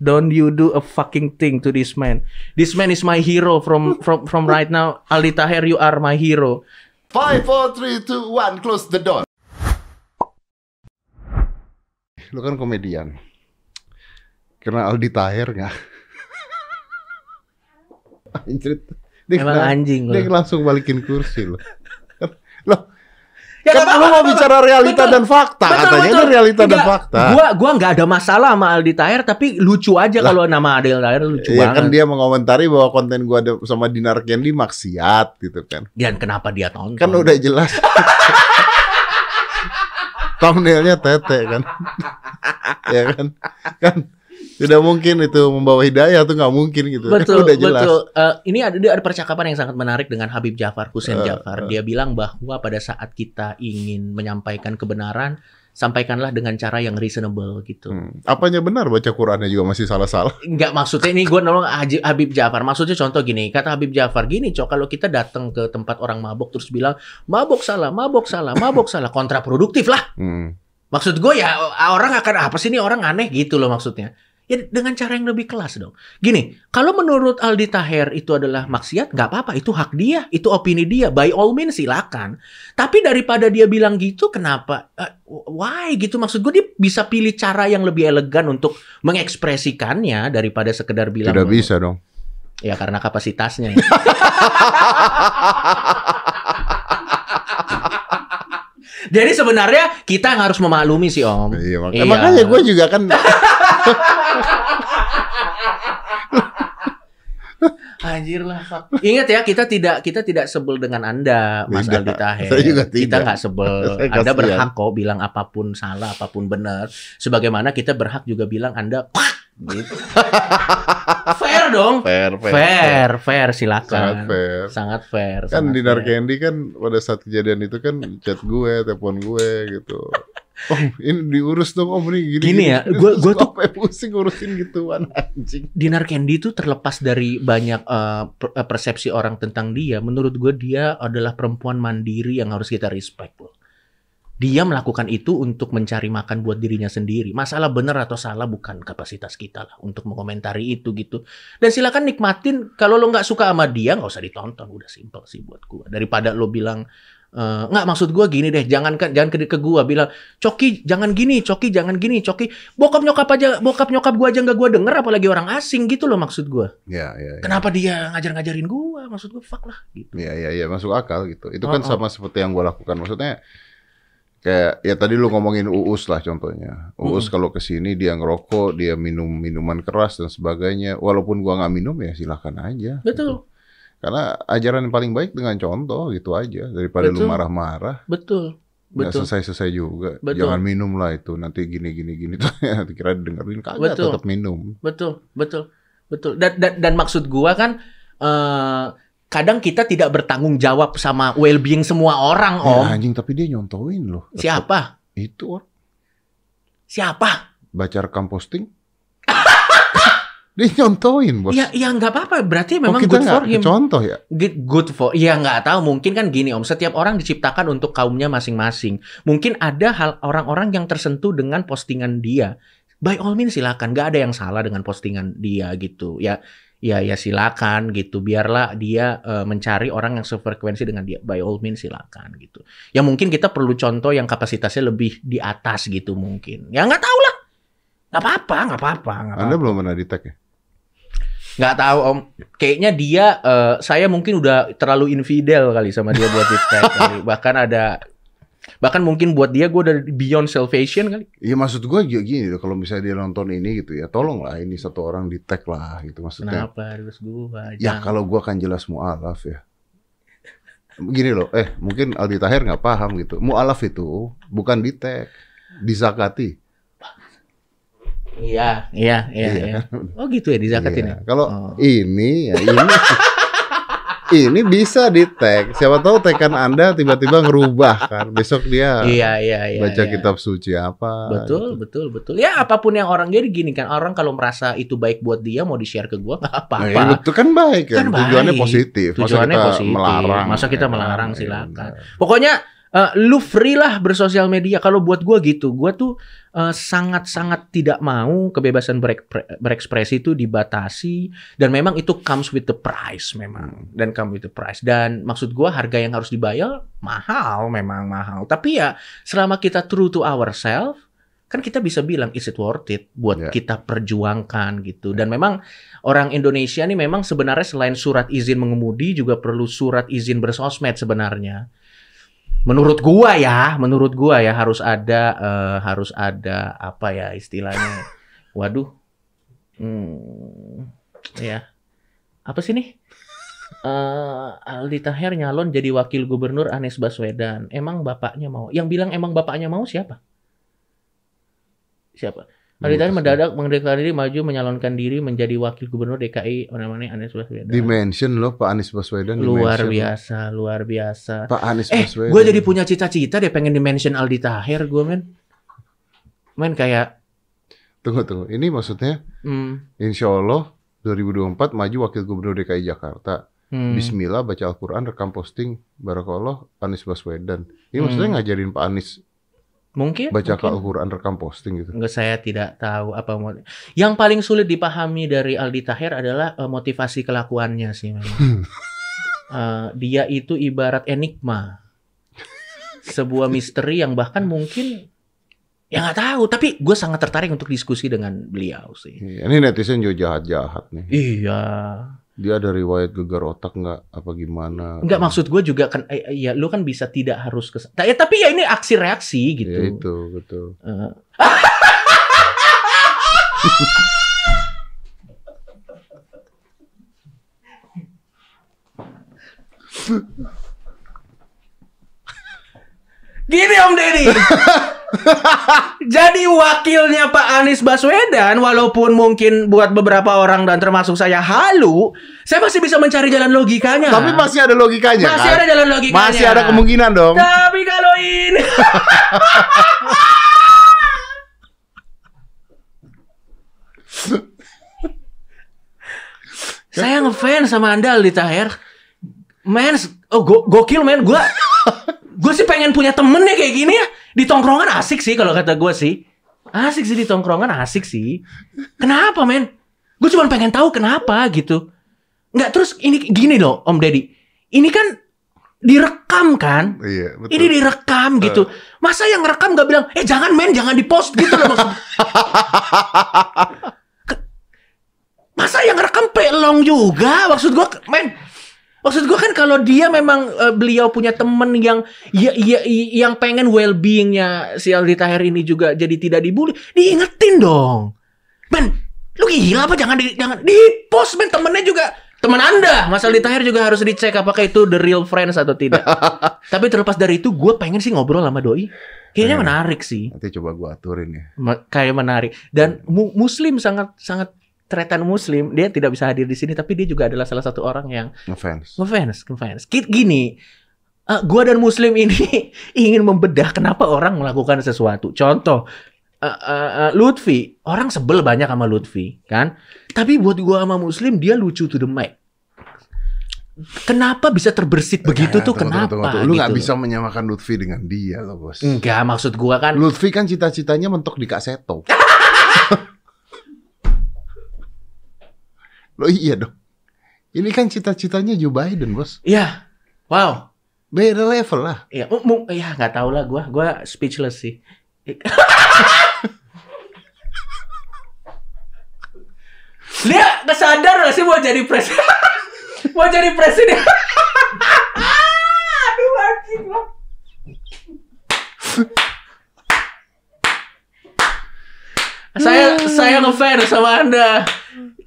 Don't you do a fucking thing to this man. This man is my hero from from from right now. Aldi Taher, you are my hero. Five, four, three, two, one, close the door. Lu kan komedian. Karena Aldi Taher nggak? Anjir. Dia Emang kena- anjing. Dia langsung balikin kursi lo. Loh, Ya, kan lu mau bicara realita betul. dan fakta. Betul, Katanya betul. ini realita dan Enggak, fakta. Gua gua nggak ada masalah sama Aldi Taher, tapi lucu aja kalau nama Adel Taher lucu Iya banget. kan dia mengomentari bahwa konten gua ada sama Dinar Candy maksiat gitu kan. Dan kenapa dia tonton? Kan udah jelas. Thumbnailnya tete kan. ya kan. Kan tidak mungkin itu membawa hidayah tuh nggak mungkin gitu. Betul, udah jelas. betul. Eh, ini ada ada percakapan yang sangat menarik dengan Habib Jafar, Hussein Eh, Jafar. Dia bilang bahwa pada saat kita ingin menyampaikan kebenaran, sampaikanlah dengan cara yang reasonable gitu. Hmm. Apanya benar baca Qurannya juga masih salah-salah. Enggak maksudnya ini gue nolong Habib Jafar. Maksudnya contoh gini, kata Habib Jafar gini, cok kalau kita datang ke tempat orang mabok terus bilang mabok salah, mabok salah, mabok salah, kontraproduktif lah. Hmm. Maksud gue ya orang akan apa sih ini orang aneh gitu loh maksudnya. Ya dengan cara yang lebih kelas dong. Gini, kalau menurut Aldi Taher itu adalah maksiat, nggak apa-apa, itu hak dia, itu opini dia. By all means silakan. Tapi daripada dia bilang gitu, kenapa? Eh, why gitu? Maksud gue dia bisa pilih cara yang lebih elegan untuk mengekspresikannya daripada sekedar bilang. Tidak bisa dong. Ya karena kapasitasnya. ya. Jadi sebenarnya kita yang harus memaklumi sih Om. Iya, mak- Iya. makanya gue juga kan Anjir lah. Ingat ya kita tidak kita tidak sebel dengan Anda Mas Tidak. Aldi Taher. Saya juga Kita tidak. nggak sebel. Saya Anda berhak kok bilang apa pun salah, apa pun benar. Sebagaimana kita berhak juga bilang Anda gitu. fair dong. fair, fair. Fair, fair, silakan. Sangat fair. Sangat fair. Kan sangat Dinar fair. Candy kan pada saat kejadian itu kan chat gue, telepon gue gitu. Om, ini diurus dong Om ini gini. Gini ya, gua- gua tuh- pusing ngurusin gituan anjing. Dinar Candy itu terlepas dari banyak eh, persepsi orang tentang dia, menurut gue dia adalah perempuan mandiri yang harus kita respect loh. Dia melakukan itu untuk mencari makan buat dirinya sendiri. Masalah benar atau salah bukan kapasitas kita lah untuk mengomentari itu gitu. Dan silakan nikmatin. Kalau lo nggak suka sama dia nggak usah ditonton. Udah simpel sih buat gue. Daripada lo bilang eh, nggak maksud gue gini deh. Jangan kan jangan ke, ke gue bilang Coki jangan gini, Coki jangan gini, Coki bokap nyokap aja bokap nyokap gue aja nggak gue denger apalagi orang asing gitu loh maksud gue. Ya, ya, ya. Kenapa dia ngajar-ngajarin gue? Maksud gue fuck lah gitu. Ya, ya, ya, masuk akal gitu. Itu Oh, kan oh. sama seperti yang gue lakukan. Maksudnya kayak ya tadi lu ngomongin Uus lah contohnya. Uus Mm-mm. kalau ke sini dia ngerokok, dia minum minuman keras dan sebagainya. Walaupun gua nggak minum ya silahkan aja. Betul, gitu. Karena ajaran yang paling baik dengan contoh gitu aja daripada lu Betul. marah-marah. betul, Nggak betul. selesai-selesai juga. Betul. Jangan minum lah itu nanti gini gini gini. Nanti kira dengerin kagak Betul. tetap minum. Betul, betul, betul. Dan dan, dan maksud gua kan eh kadang kita tidak bertanggung jawab sama well-being semua orang, Om. Ya, anjing tapi dia nyontoin loh. Siapa? Itu orang Siapa? baca rekam posting. dia nyontoin bos. Ya, ya nggak apa-apa. Berarti Oh, memang kita good for him. contoh ya. Good, good for, ya nggak tahu. Mungkin kan gini Om. Setiap orang diciptakan untuk kaumnya masing-masing. Mungkin ada hal orang-orang yang tersentuh dengan postingan dia. By all means silakan. Nggak ada yang salah dengan postingan dia gitu. Ya, ya, ya silakan gitu. Biarlah dia eh, mencari orang yang sefrekuensi dengan dia. By all means silakan gitu. Ya mungkin kita perlu contoh yang kapasitasnya lebih di atas gitu mungkin. Ya nggak tahu lah. Nggak apa-apa, nggak apa-apa. Anda apa-apa. belum pernah di tag ya? Nggak tahu om. Kayaknya dia, eh, saya mungkin udah terlalu infidel kali sama dia buat di tag kali. Bahkan ada, bahkan mungkin buat dia gue udah beyond salvation kali. Iya maksud gue juga gini loh, kalau misalnya dia nonton ini gitu ya, tolonglah ini satu orang di tag lah gitu maksudnya. Kenapa harus gue? Ya kalau gue kan jelas mualaf ya. Gini loh, eh mungkin Aldi Tahir nggak paham gitu. Mualaf itu bukan di tag, dizakati. Iya, iya, iya. Iya iya. Oh gitu ya dizakatin Iya. ya. Kalau Oh. ini ya ini ini bisa di tag. Siapa tahu tekan Anda tiba-tiba ngerubah kan. Besok dia Iya, iya, iya. baca iya. kitab suci apa. Betul, gitu. betul, betul. Ya apa pun yang orang jadi gini kan orang kalau merasa itu baik buat dia mau di share ke gua nggak Nah, apa-apa. ya, betul kan baik kan. Kan Tujuannya baik. positif. Tujuannya Masa kita positif. melarang. Masa kita ya kan? melarang, Iya, silakan. benar. Pokoknya Eh, lu free lah bersosial media. Kalau buat gua gitu, gua tuh eh, sangat-sangat tidak mau kebebasan berek- berekspresi itu dibatasi dan memang itu comes with the price memang dan come with the price dan maksud gua harga yang harus dibayar mahal memang mahal. Tapi ya selama kita true to ourselves kan kita bisa bilang is it worth it buat Ya. kita perjuangkan gitu. Dan memang orang Indonesia nih memang sebenarnya selain surat izin mengemudi juga perlu surat izin bersosmed sebenarnya. Menurut gua ya, menurut gua ya harus ada eh, harus ada apa ya istilahnya. Waduh. Hmm, ya. Apa sih nih? Eh, Aldi Taher nyalon jadi wakil gubernur Anies Baswedan. Emang bapaknya mau? Yang bilang emang bapaknya mau siapa? Siapa? Aldi Taher mendadak mendeklarasi diri maju menyalonkan diri menjadi wakil gubernur DKI namanya Anies Baswedan. Dimension loh Pak Anies Baswedan. luar biasa, luar biasa. Pak Anies Eh, Baswedan. gue jadi punya cita-cita deh pengen di-mention Aldi Taher gue men. Men kayak Tunggu tunggu. Ini maksudnya hmm, Insya Allah 2024 maju wakil gubernur DKI Jakarta. hmm, Bismillah baca Al-Quran rekam posting Barakallah Anies Baswedan. Ini Hmm. maksudnya ngajarin Pak Anies mungkin baca. Al-Quran rekam posting gitu. Enggak saya tidak tahu apa. Yang paling sulit dipahami dari Aldi Taher adalah eh, motivasi kelakuannya sih memang. Eh, dia itu ibarat enigma. Sebuah misteri yang bahkan mungkin ya nggak tahu, tapi gue sangat tertarik untuk diskusi dengan beliau sih. Iya, Ini netizen juga jahat-jahat nih. Iya. Dia ada riwayat gegar otak nggak apa gimana? Enggak maksud gue juga kan eh, ya lu kan bisa tidak harus ke ya, tapi ya ini aksi reaksi gitu. Ya itu betul. Eh, Gini Om Deddy. Jadi wakilnya Pak Anies Baswedan walaupun mungkin buat beberapa orang dan termasuk saya halu, saya masih bisa mencari jalan logikanya. Tapi masih ada logikanya Ya. Masih kan? ada jalan logikanya. Masih ada kemungkinan dong. Tapi kalau ini Saya ngefans sama Anda Aldi Taher. Men, oh go gokil men. Gua gue sih pengen punya temen ya kayak gini ya. Di tongkrongan asik sih kalau kata gue sih. Asik sih di tongkrongan asik sih. Kenapa men? Gue cuma pengen tahu kenapa gitu. Nggak terus ini gini loh Om Deddy. Ini kan direkam kan? Iya betul. Ini direkam gitu. Masa yang rekam gak bilang, eh jangan men, jangan di post gitu loh maksud. Masa yang rekam pelong juga? Maksud gua, men. Kalau dia memang eh, beliau punya temen yang ya, ya, yang pengen well beingnya si Aldi Taher ini juga jadi tidak dibully, diingetin dong. Men, lu gila apa? Jangan di, jangan di post men temennya juga teman Anda, Mas Aldi Taher juga harus dicek apakah itu the real friends atau tidak. Tapi terlepas dari itu, gue pengen sih ngobrol sama Doi. Kayaknya Eh. menarik sih, Nanti coba gua aturin ya. Ma- kayak menarik. Dan mu- Muslim sangat sangat tretan Muslim. Dia tidak bisa hadir di sini, tapi dia juga adalah salah satu orang yang Ngefans. ngefans, ngefans. Gini, eh, gua dan Muslim ini ingin membedah kenapa orang melakukan sesuatu. Contoh, eh, eh, Lutfi, orang sebel banyak sama Lutfi, kan? Tapi buat gua sama Muslim dia lucu to the mic. Kenapa bisa terbersit begitu Eh, tuh? tunggu, kenapa? tunggu, tunggu. Lu nggak gitu? bisa menyamakan Lutfi dengan dia loh bos. Enggak, maksud gua kan Lutfi kan cita-citanya mentok di kaseto. Loh iya dong. Ini kan cita-citanya Joe Biden bos. Iya. Wow. Beda level lah. Iya, mu- mu- ya nggak tahu lah gua. Gua speechless sih. Dia nggak sadar nggak sih mau jadi presiden? mau jadi presiden? Aduh anjing lo. saya saya ngefans sama anda.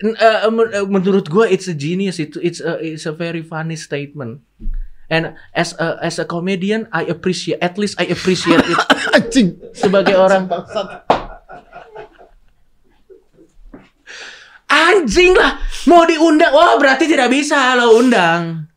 Eh, menurut gua it's a genius itu it's a it's a very funny statement. And as a as a comedian I appreciate at least I appreciate it Anjing. sebagai orang anjing lah mau diundang wah berarti tidak bisa lo undang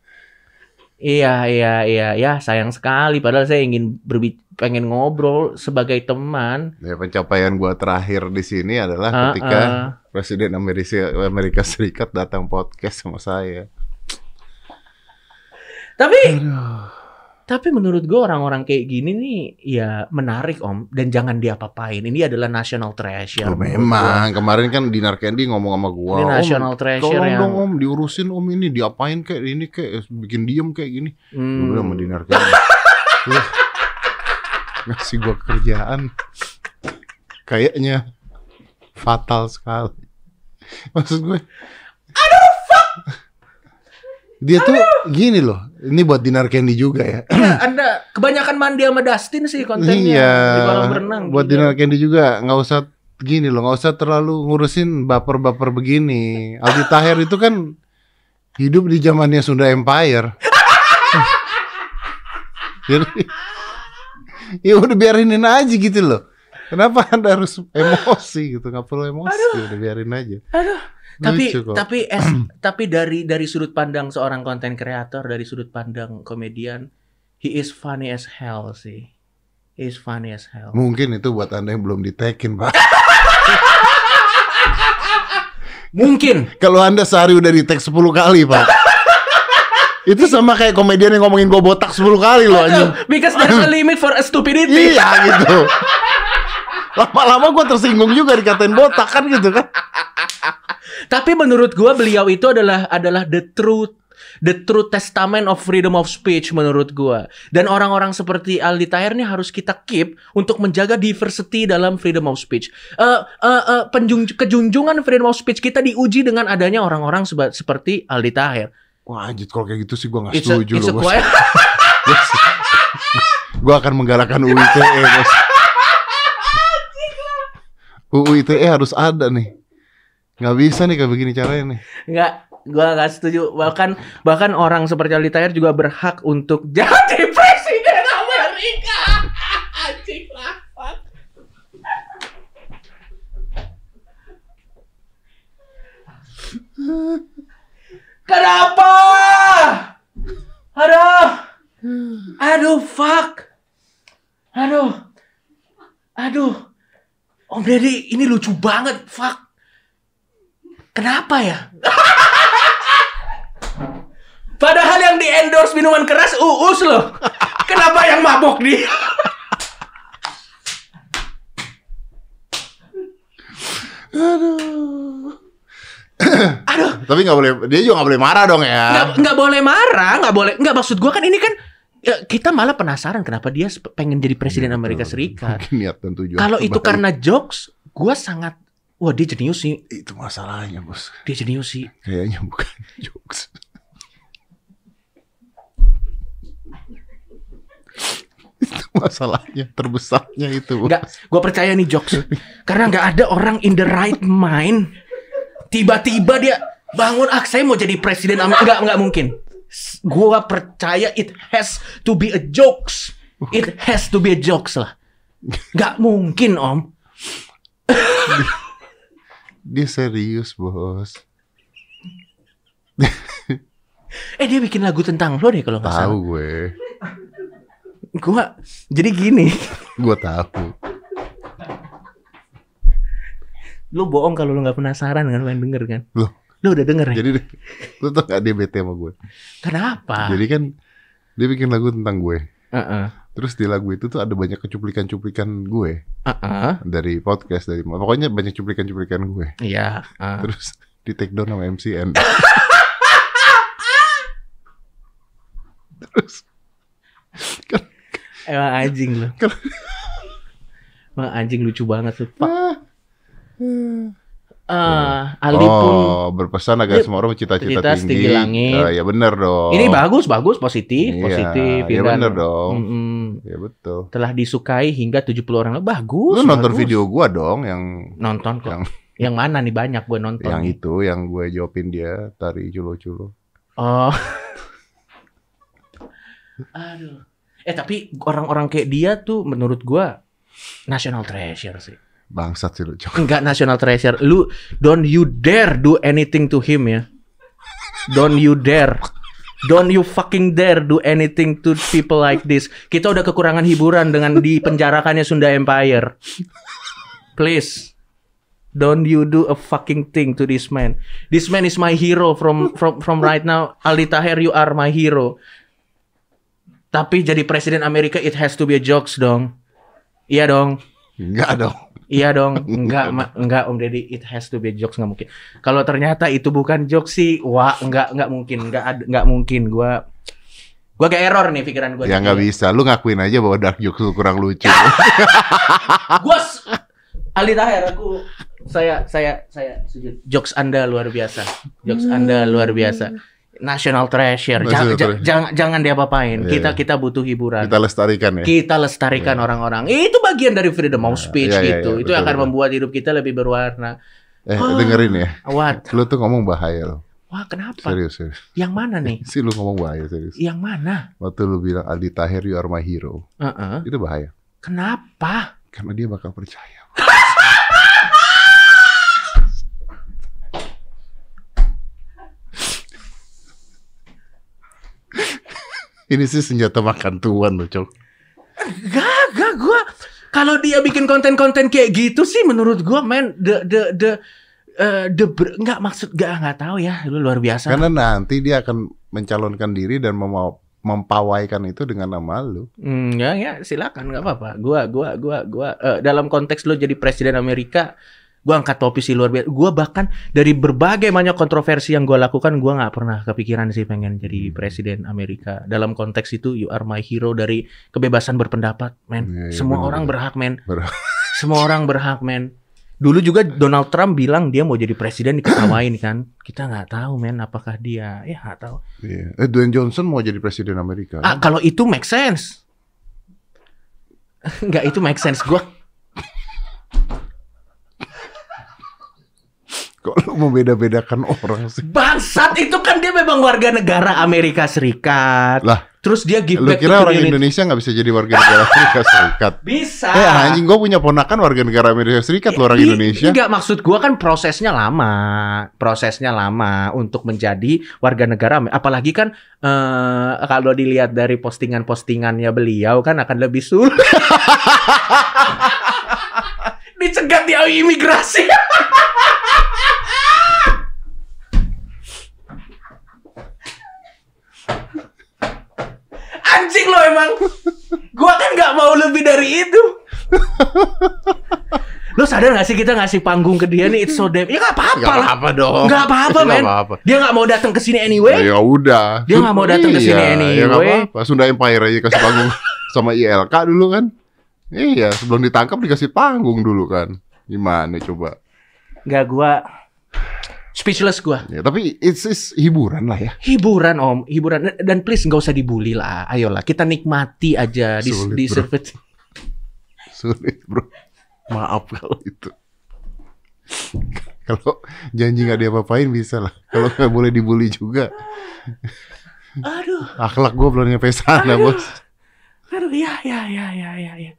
iya iya iya ya sayang sekali padahal saya ingin berbi pengen ngobrol sebagai teman Ya pencapaian gua terakhir di sini adalah Ah, ketika. Presiden Amerika Amerika Serikat datang podcast sama saya. tapi Tapi menurut gue orang-orang kayak gini nih ya menarik om dan jangan diapa-apain. Ini adalah national treasure. Oh, memang kemarin kan Dinar Candy ngomong sama gua. Ini "Om, national treasure Tolong yang- dong om diurusin om ini diapain kayak ini kayak bikin diem kayak gini. gua. Hmm. Gue sama Dinar Candy. "Wah, ngasih gua kerjaan kayaknya fatal sekali. Maksud gue. Aduh fuck. Dia tuh gini loh. Ini buat Dinar Candy juga ya. Ya, anda kebanyakan mandi sama Dustin sih kontennya Iya. di kolam renang. Buat Gila. Dinar Candy juga nggak usah gini loh, nggak usah terlalu ngurusin baper-baper begini. Aldi Taher itu kan hidup di zamannya Sunda Empire. Jadi ya udah biarinin aja gitu loh. Kenapa anda harus emosi gitu? Nggak perlu emosi, udah biarin aja. Aduh. Tapi Lucu kok. tapi es, tapi dari dari sudut pandang seorang konten kreator, dari sudut pandang komedian, he is funny as hell sih. He is funny as hell. Mungkin itu buat anda yang belum ditekin, pak. Mungkin. Kalau anda sehari udah di tag 10 kali, pak. itu sama kayak komedian yang ngomongin gue botak 10 kali loh anjing. Because there's a limit for a stupidity. Iya gitu. Lama-lama gue tersinggung juga dikatain botak kan gitu kan. Tapi menurut gua beliau itu adalah adalah the truth the true testament of freedom of speech menurut gua. Dan orang-orang seperti Aldi Taher ini harus kita keep untuk menjaga diversity dalam freedom of speech. Eh eh, eh, penjung- kejunjungan freedom of speech kita diuji dengan adanya orang-orang seperti Aldi Taher. Wah anjit kalau kayak gitu sih gue gak It's a, setuju it's a loh bos. Gue akan menggalakkan UU ITE bos. UU ITE harus ada nih. Gak bisa nih kayak begini caranya nih. Nggak, gua nggak setuju. Bahkan bahkan orang seperti Aldi Taher juga berhak untuk jadi presiden Amerika. Anjing. Kenapa? Aduh. Aduh, fuck. Aduh. Aduh. Om Deddy, ini lucu banget, fuck. Kenapa ya? Padahal yang di endorse minuman keras uus loh. Kenapa yang mabok dia? Aduh, Tapi gak boleh, dia juga gak boleh marah dong ya. nggak nggak boleh marah, nggak boleh. Nggak maksud gua kan ini kan ya, kita malah penasaran kenapa dia pengen jadi presiden Iya, Amerika. Serikat. Kalau itu karena jokes, gua sangat wah dia jenius sih. itu masalahnya bos. Dia jenius sih. Kayaknya bukan jokes. itu masalahnya terbesarnya itu. Bos. Enggak, gue percaya nih jokes. Karena nggak ada orang in the right mind. Tiba-tiba dia bangun, ah saya mau jadi presiden Amerika. Enggak, enggak mungkin. Gue percaya it has to be a jokes. It has to be a jokes lah. Nggak mungkin om. Dia serius bos. Eh dia bikin lagu tentang lo deh kalau nggak Tahu gue. Gue jadi gini. Gue tahu. Lu bohong kalau lu nggak penasaran kan pengen denger kan? Loh, Lu udah denger ya? jadi lu tau gak dia bete sama gue. Kenapa? Jadi kan dia bikin lagu tentang gue. Heeh. Terus di lagu itu tuh ada banyak kecuplikan-cuplikan gue Heeh. dari podcast dari pokoknya banyak cuplikan-cuplikan gue. Iya. ah. Terus di take down sama MCN. Terus Emang anjing lu. Kalau- Emang anjing lucu banget lu. Pak. Eh, Aldi pun oh, berpesan agar semua orang cita-cita cita tinggi. setinggi langit. Ah, ya benar dong. ini bagus, bagus, positif, Iya, positif. ya bener dong. Mm-mm. Ya betul. Telah disukai hingga 70 orang lebih. Bagus. Lu nonton bagus. video gua dong yang Nonton kok. Yang- Yang, mana nih banyak gue nonton. yang nih. itu yang gue jawabin dia tari culo-culo. Oh. Aduh. Eh tapi orang-orang kayak dia tuh menurut gua national treasure sih. Bangsat sih lu. Enggak national treasure. Lu don't you dare do anything to him ya. Don't you dare. Don't you fucking dare do anything to people like this. Kita udah kekurangan hiburan dengan dipenjarakannya Sunda Empire. Please. Don't you do a fucking thing to this man. This man is my hero from from from right now. Aldi Taher, you are my hero. Tapi jadi presiden Amerika it has to be a jokes dong. Iya dong. Enggak dong. Iya dong. Enggak, ma- enggak Om Deddy, it has to be jokes nggak mungkin. Kalau ternyata itu bukan jokes sih, wah enggak enggak mungkin, enggak ada enggak mungkin gua gua kayak error nih pikiran gua. Ya nggak bisa. Lu ngakuin aja bahwa dark jokes lu kurang lucu. Gua Ali Taher aku saya saya saya sujud. Jokes Anda luar biasa. Jokes Anda luar biasa. National treasure. National Jangan, jangan jangan diapa-apain. Iya, Kita iya. kita butuh hiburan. Kita lestarikan ya. kita lestarikan orang-orang. Itu bagian dari freedom of speech iya, iya, gitu. iya, itu betul, akan betul. membuat hidup kita lebih berwarna. Eh, Ah. dengerin ya. What? Lu tuh ngomong bahaya lo. Wah, kenapa? Serius, serius. Yang mana nih? Si lu ngomong bahaya serius. Yang mana? Waktu lu bilang Aldi Tahir you are my hero. Heeh. Itu bahaya. Kenapa? Karena dia bakal percaya. Ini sih senjata makan tuan loh, Cok. Gak, gak gua. Kalau dia bikin konten-konten kayak gitu sih menurut gua men the the the eh, the ber- nggak maksud gak nggak tahu ya lu luar biasa Karena nanti dia akan mencalonkan diri dan mem- mempawaikan itu dengan nama lu. Hmm, ya ya silakan nggak apa-apa. Gua gua gua gua eh, dalam konteks lo jadi presiden Amerika, gua angkat topi sih luar biasa. Gua bahkan dari berbagai banyak kontroversi yang gua lakukan, gua nggak pernah kepikiran sih pengen jadi presiden Amerika. Dalam konteks itu you are my hero dari kebebasan berpendapat, men. Iya, iya, Semua benar, orang berhak, men. Berhak. Semua orang berhak, men. Dulu juga Donald Trump bilang dia mau jadi presiden diketawain kan. Kita nggak tahu, men, apakah dia ya nggak tahu. Iya. Eh, Dwayne Johnson mau jadi presiden Amerika. Ah, kalau itu make sense. Enggak, itu make sense. Gua Kok lu mau beda-bedakan orang sih? bangsat itu kan dia memang warga negara Amerika Serikat. Lah, Terus dia give Lu kira orang. Indonesia nggak bisa jadi warga negara Amerika Serikat? Bisa. Eh anjing gua punya ponakan warga negara Amerika Serikat lu orang Indonesia. Enggak maksud gua kan prosesnya lama. Prosesnya lama untuk menjadi warga negara apalagi kan eh, kalau dilihat dari postingan-postingannya beliau kan akan lebih sulit. Dicegat di imigrasi. Anjing lo emang. Gua kan nggak mau lebih dari itu. Lo sadar gak sih kita ngasih panggung ke dia nih it's so damn. Ya nggak apa-apa Gak lah. apa-apa dong. Nggak apa-apa men. Dia nggak mau datang ke sini anyway. Ya udah. Dia nggak mau datang ke sini Iya, anyway. Ya nggak apa-apa. Sunda Empire aja kasih panggung sama ILK dulu kan. Iya, sebelum ditangkap dikasih panggung dulu kan. Gimana coba? Nggak gua speechless gua. Ya, tapi it's, it's hiburan lah ya. Hiburan om, hiburan dan please nggak usah dibully lah. Ayolah kita nikmati aja di Sulit, di bro. Sulit bro. Maaf kalau itu. Kalau janji nggak diapa-apain bisa lah. Kalau nggak boleh dibully juga. Aduh, Akhlak gue belum nyampe sana Aduh. bos. aduh ya ya ya ya ya ya.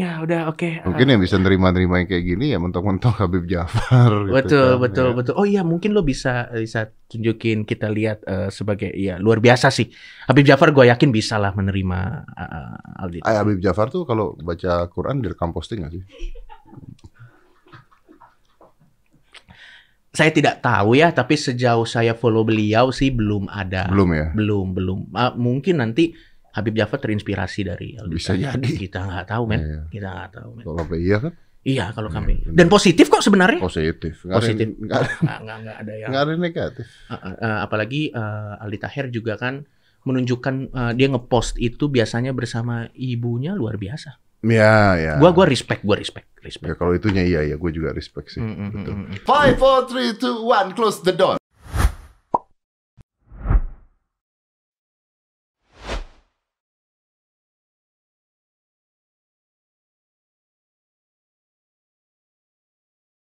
Ya udah oke. Mungkin yang bisa nerima-nerima yang kayak gini ya mentok-mentok Habib Jafar. gitu betul kan, betul ya. betul oh iya mungkin lo bisa bisa tunjukin kita lihat eh, sebagai iya luar biasa sih Habib Jafar gue yakin bisa lah menerima eh, Aldi Ah, Habib Jafar tuh kalau baca Quran direkam posting gak sih? saya tidak tahu ya tapi sejauh saya follow beliau sih belum ada Belum ya? belum belum Ah, mungkin nanti Habib Jafar terinspirasi dari Aldi Bisa jadi. kita nggak tahu men Iya. kita nggak tahu men Kalau iya kan iya kalau Iya, kami dan positif kok sebenarnya positif. Nggak ada- positif Nggak ada, nggak nggak nggak ada yang nggak ada yang negatif. Uh, uh, uh, apalagi uh, Aldi Taher juga kan menunjukkan uh, dia ngepost itu biasanya bersama ibunya luar biasa. Ya ya. Gua gua respect, gua respect, Ya respect. kalau itunya iya ya gue juga respect sih. Mm, mm, mm, Betul. mm, mm. Five, four, three, two, one. Close the door.